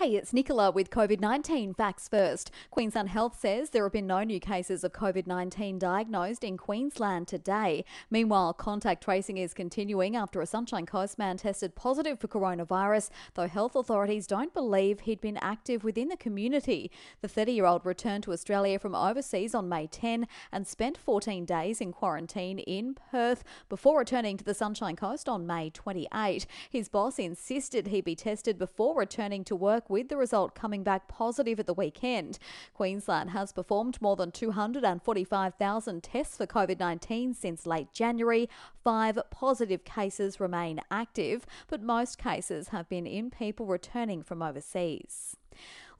Hey, it's Nicola with COVID 19 facts first. Queensland Health says there have been no new cases of COVID 19 diagnosed in Queensland today. Meanwhile, contact tracing is continuing after a Sunshine Coast man tested positive for coronavirus, though health authorities don't believe he'd been active within the community. The 30 year old returned to Australia from overseas on May 10 and spent 14 days in quarantine in Perth before returning to the Sunshine Coast on May 28. His boss insisted he be tested before returning to work with the result coming back positive at the weekend. Queensland has performed more than 245,000 tests for COVID 19 since late January. Five positive cases remain active, but most cases have been in people returning from overseas.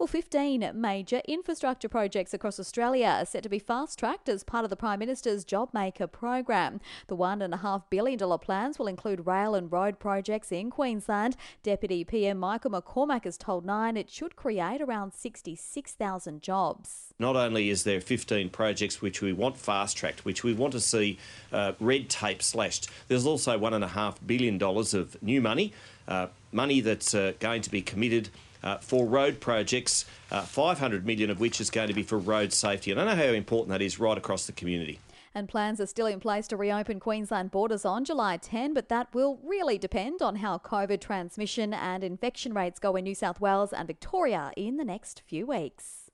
Well, 15 major infrastructure projects across Australia are set to be fast tracked as part of the Prime Minister's JobMaker program. The $1.5 billion plans will include rail and road projects in Queensland. Deputy PM Michael McCormack has told Nine it should create around 66,000 jobs. Not only is there 15 projects which we want fast tracked, which we want to see uh, red tape slashed, there's also $1.5 billion of new money, uh, money that's uh, going to be committed uh, for road projects, uh, 500 million of which is going to be for road safety. And I know how important that is right across the community. And plans are still in place to reopen Queensland borders on July 10, but that will really depend on how COVID transmission and infection rates go in New South Wales and Victoria in the next few weeks.